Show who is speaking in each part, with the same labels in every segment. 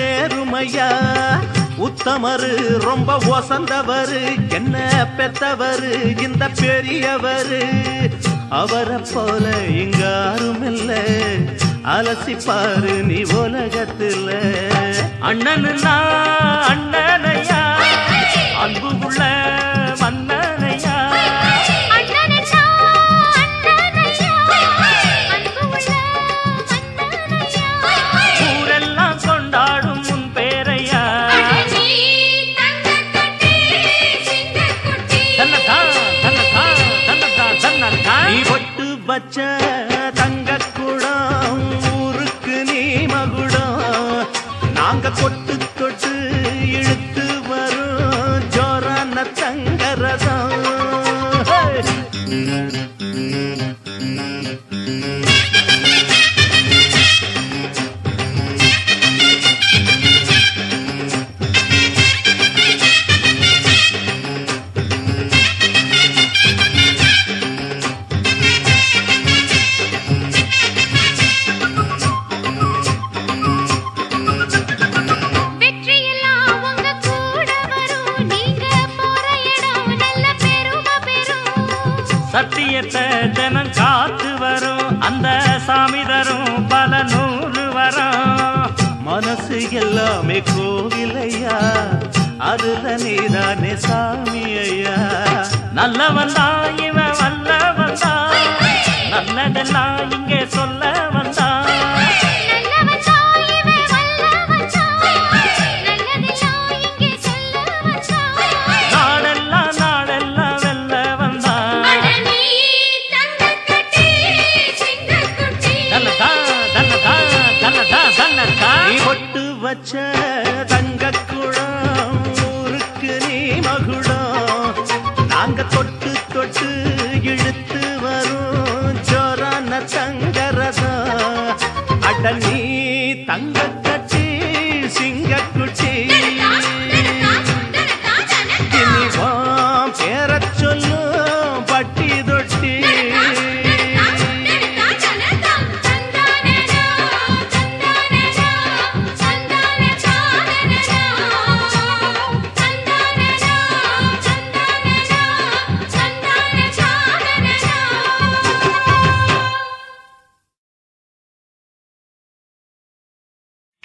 Speaker 1: சேருமையா உத்தமரு ரொம்ப ஒசந்தவரு என்ன பெத்தவரு இந்த பெரியவரு? அவரை போல இங்க யாருமில்ல அலசிப்பாரு நீ உலகத்துல.
Speaker 2: அண்ணனுன்னா அண்ணனையா? அன்பு உள்ள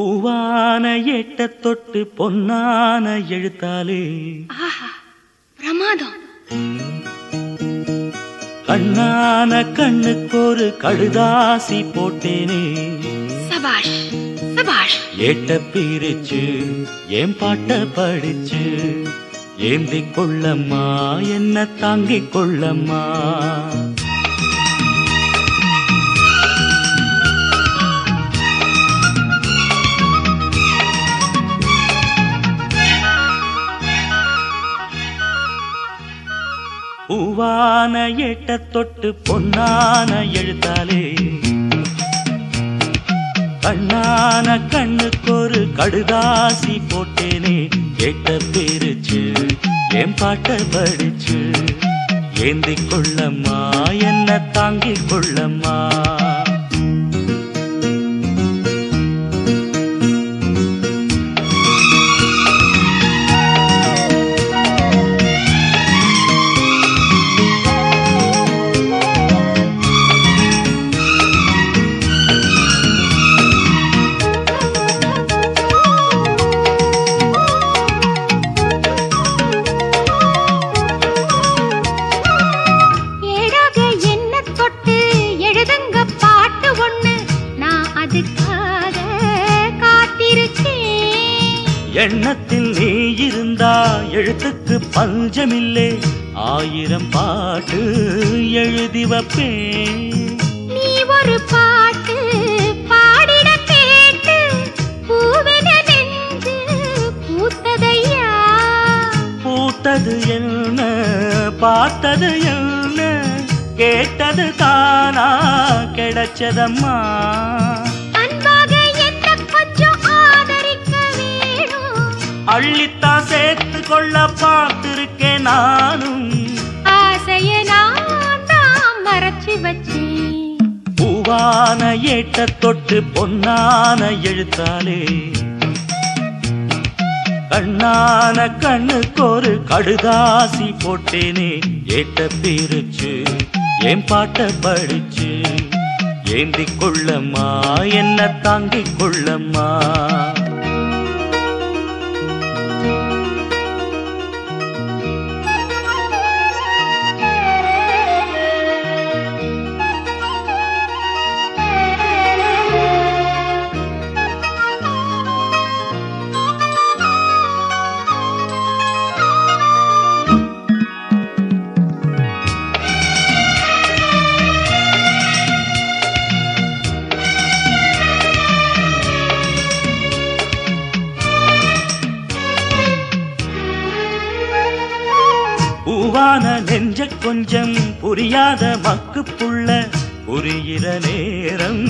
Speaker 2: பூவான எட்ட தொட்டு பொன்னான எழுத்தாலே.
Speaker 3: பிரமாதம்.
Speaker 2: கண்ணான கண்ணுக்கு ஒரு கழுதாசி போட்டேனே.
Speaker 3: சபாஷ் சபாஷ்.
Speaker 2: ஏட்ட பிரிச்சு ஏன் பாட்ட படிச்சு ஏந்தி கொள்ளம்மா என்ன தாங்கிக் கொள்ளம்மா. பூவான எட்ட தொட்டு பொன்னான எழுத்தாலே. கண்ணான கண்ணுக்கொரு கடுதாசி போட்டேனே கேட்ட பேருச்சு என் பாட்ட படிச்சு. ஏந்தி கொள்ளம்மா என்ன தாங்கிக் கொள்ளம்மா. எழுத்துக்கு பஞ்சமில்லே. ஆயிரம் பாட்டு எழுதி வைப்பேன்.
Speaker 3: நீ ஒரு பாட்டு பாடிட கேட்டு பூவென நெஞ்சு பூத்ததையா?
Speaker 2: பூத்தது என்ன பார்த்தது என்ன? கேட்டது தானா கிடைச்சதம்மா? அள்ளித்தான் சேர்த்து கொள்ள பார்த்திருக்கேன் நானும்.
Speaker 3: ஆசைய நான் தான் மறைச்சு வச்சேன்.
Speaker 2: பூவான ஏட்ட தொட்டு பொன்னான எழுத்தாலே. கண்ணான கண்ணுக்கு ஒரு கடுதாசி போட்டேனே. ஏட்ட பிரிச்சு என் பாட்ட படிச்சு? ஏந்திக் கொள்ளம்மா என்ன தாங்கிக் கொள்ளம்மா? கொஞ்சம் புரியாத மக்கு புள்ள புரிகிற நேரம்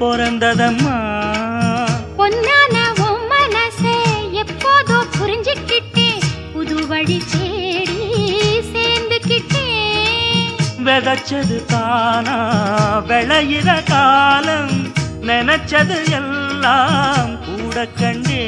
Speaker 2: பிறந்ததம்மா.
Speaker 3: பொன்னான மனசே எப்போதோ புரிஞ்சுக்கிட்டேன் புது வழி தேடி சேர்ந்துக்கிட்டேன்.
Speaker 2: விதைச்சது தானா விளையிற காலம் நினைச்சது எல்லாம் கூட கண்டே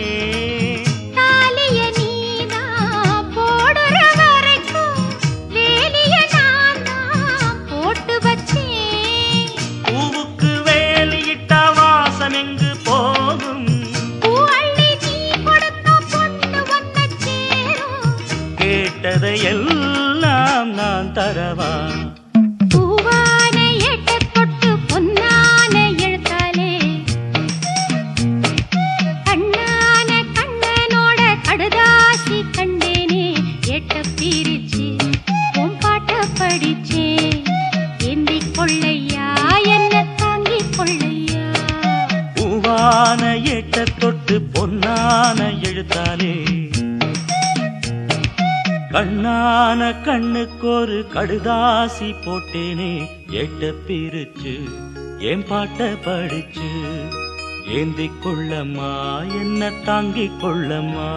Speaker 3: எழுத்து பொன்னான எழுத்தாலே. கண்ணான
Speaker 2: கண்ணுக்கு ஒரு கடுதாசி போட்டேனே. எட்ட பிரிச்சு என் பாட்ட படிச்சு. ஏந்திக் கொள்ளம்மா என்ன தாங்கிக் கொள்ளம்மா.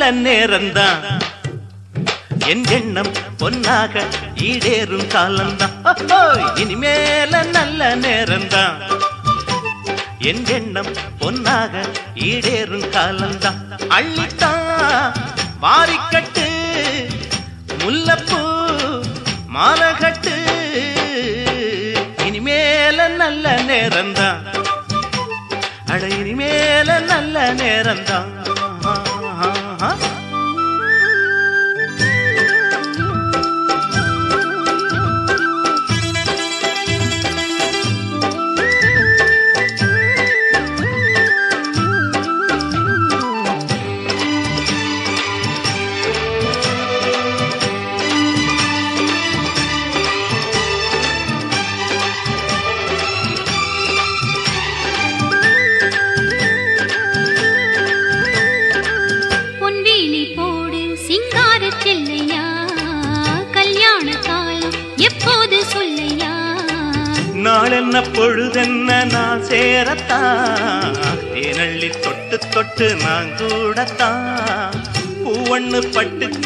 Speaker 1: நல்ல நேரம்தான். என் எண்ணம் பொன்னாக ஈடேறும் காலம்தான். இனிமேல நல்ல நேரம்தான். என் எண்ணம் பொன்னாக ஈடேறும் காலம்தான். அள்ளித்தான் வாரிக்கட்டு முல்லப்பூ மாலகட்டு. இனிமேல நல்ல நேரம்தான். அட இனிமேல நல்ல நேரம்தான்.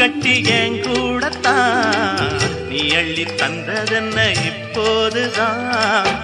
Speaker 1: சக்தி என் கூடத்தான். நீ அள்ளி தந்ததென்ன இப்போதுதான்?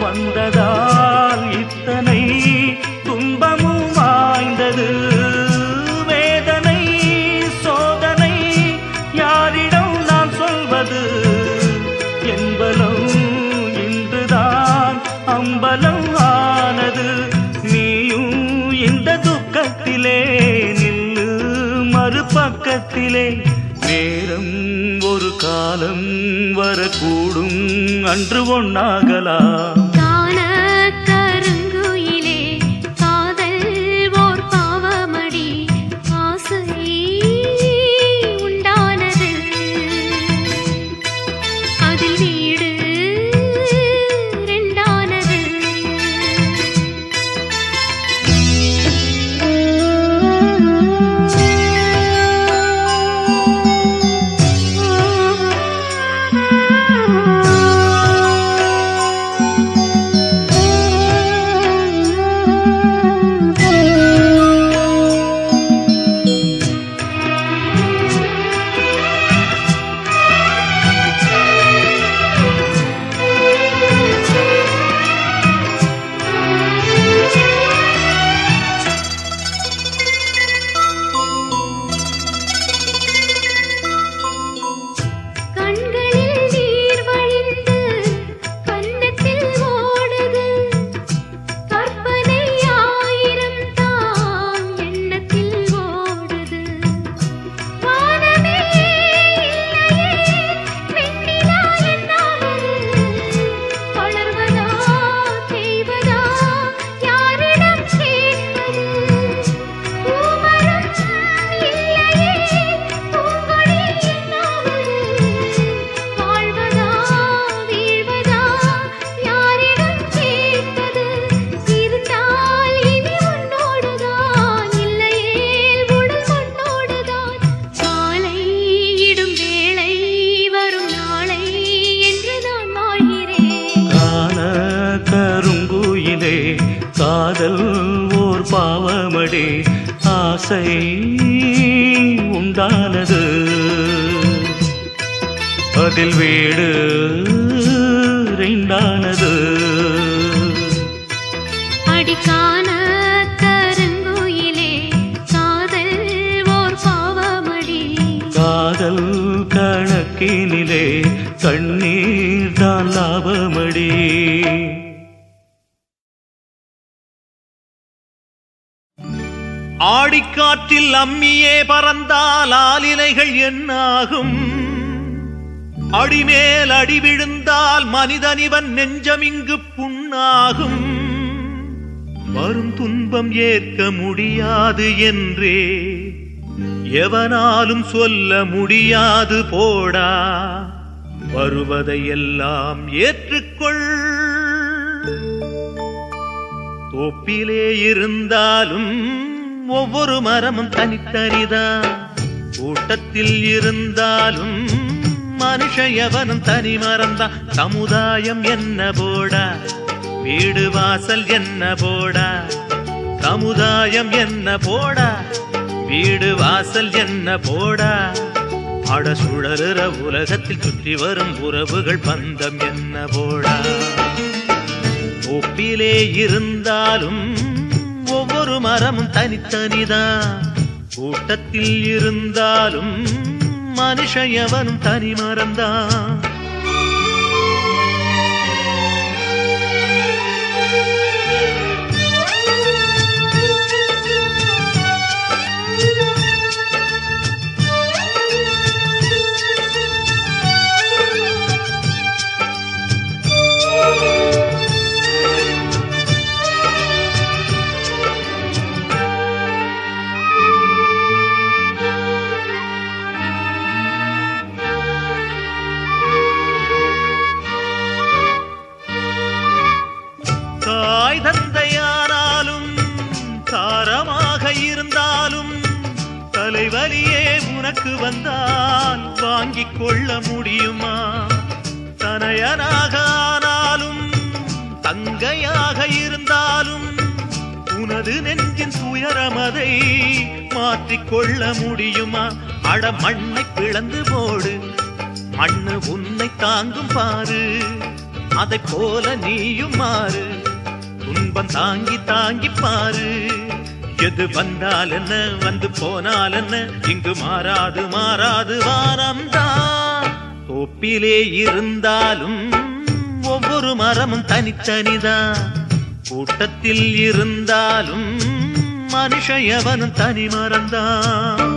Speaker 2: வந்ததால் இத்தனை காலம் வரக்கூடும் அன்று ஒன்னாகலாம்
Speaker 3: காதல்
Speaker 2: கணக்கினிலே கண்ணீர் தான் லாபமடி.
Speaker 1: ஆடிக்காற்றில் அம்மியே பறந்தால் ஆலிலைகள் என்னாகும்? அடிமேல் அடி விழுந்தால் மனிதனிவன் நெஞ்சமிங்கு புண்ணாகும். வரும் துன்பம் ஏற்க முடியாது என்றே. எவனாலும் சொல்ல முடியாது போடா. வருவதையெல்லாம் ஏற்றுக்கொள். தோப்பிலே இருந்தாலும் ஒவ்வொரு மரமும் தனித்தனிதான் கூட்டத்தில் இருந்தாலும் மனுஷ எவனும் தனி மரம்தான் சமுதாயம் என்ன போடா. வீடு வாசல் என்ன போடா? சமுதாயம் என்ன போடா? வீடு வாசல் என்ன போடா? அட சுழலுற உலகத்தில் சுற்றி வரும் உறவுகள் பந்தம் என்ன போடா? ஒப்பிலே இருந்தாலும் ஒவ்வொரு மரமும் தனித்தனிதான். கூட்டத்தில் இருந்தாலும் மனுஷ எவனும் தனி மரம்தான். அட மண்ணை பிளந்து போடு. மண்ணு உன்னை தாங்கும் பாரு அதை போல நீயும் மாறு. துன்பம் தாங்கி தாங்கி பாரு. எது வந்தால் என்ன வந்து போனால் என்ன? இங்கு மாறாது மாறாது வானம்தான். தோப்பிலே இருந்தாலும் ஒவ்வொரு மரமும் தனித்தனிதான். கூட்டத்தில் இருந்தாலும் மனுஷ எவனும் தனி மறந்தான்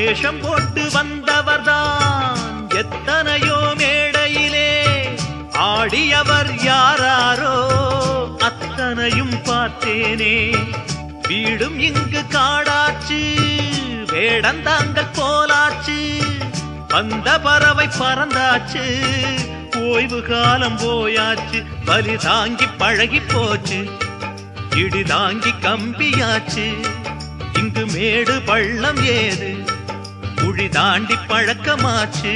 Speaker 1: வேஷம் போட்டு வந்தவர்தான் எத்தனையோ மேடையிலே ஆடியவர் யாராரோ அத்தனையும் பார்த்தேனே. வீடும் இங்கு காடாச்சு வேடந்தாங்கள் போலாச்சு வந்த பறவை பறந்தாச்சு ஓய்வு காலம் போயாச்சு வலி தாங்கி பழகி போச்சு இடி தாங்கி கம்பியாச்சு. இங்கு மேடு பள்ளம் ஏது? குழி தாண்டி பழக்கமாச்சு.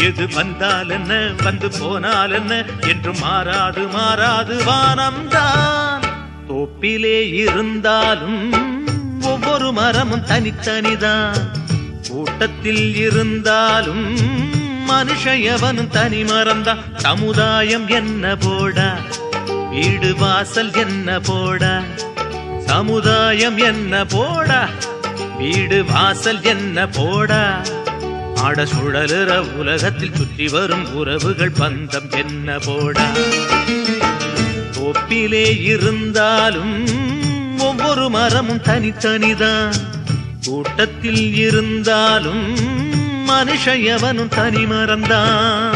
Speaker 1: எது வந்தால் என்ன வந்து போனால் என்ன என்று மாறாது மாறாது வானம்தான். தோப்பிலே இருந்தாலும் ஒவ்வொரு மரமும் தனித்தனிதான். கூட்டத்தில் இருந்தாலும் மனுஷ எவனும் தனி மரம்தான். சமுதாயம் என்ன போடா? வீடு வாசல் என்ன போடா? சமுதாயம் என்ன போடா? வீடு வாசல் என்ன போடா? ஆட சுழலுற உலகத்தில் சுற்றி வரும் உறவுகள் பந்தம் என்ன போடா? தோப்பிலே இருந்தாலும் ஒவ்வொரு மரமும் தனித்தனிதான். கூட்டத்தில் இருந்தாலும் மனுஷ எவனும் தனி மறந்தான்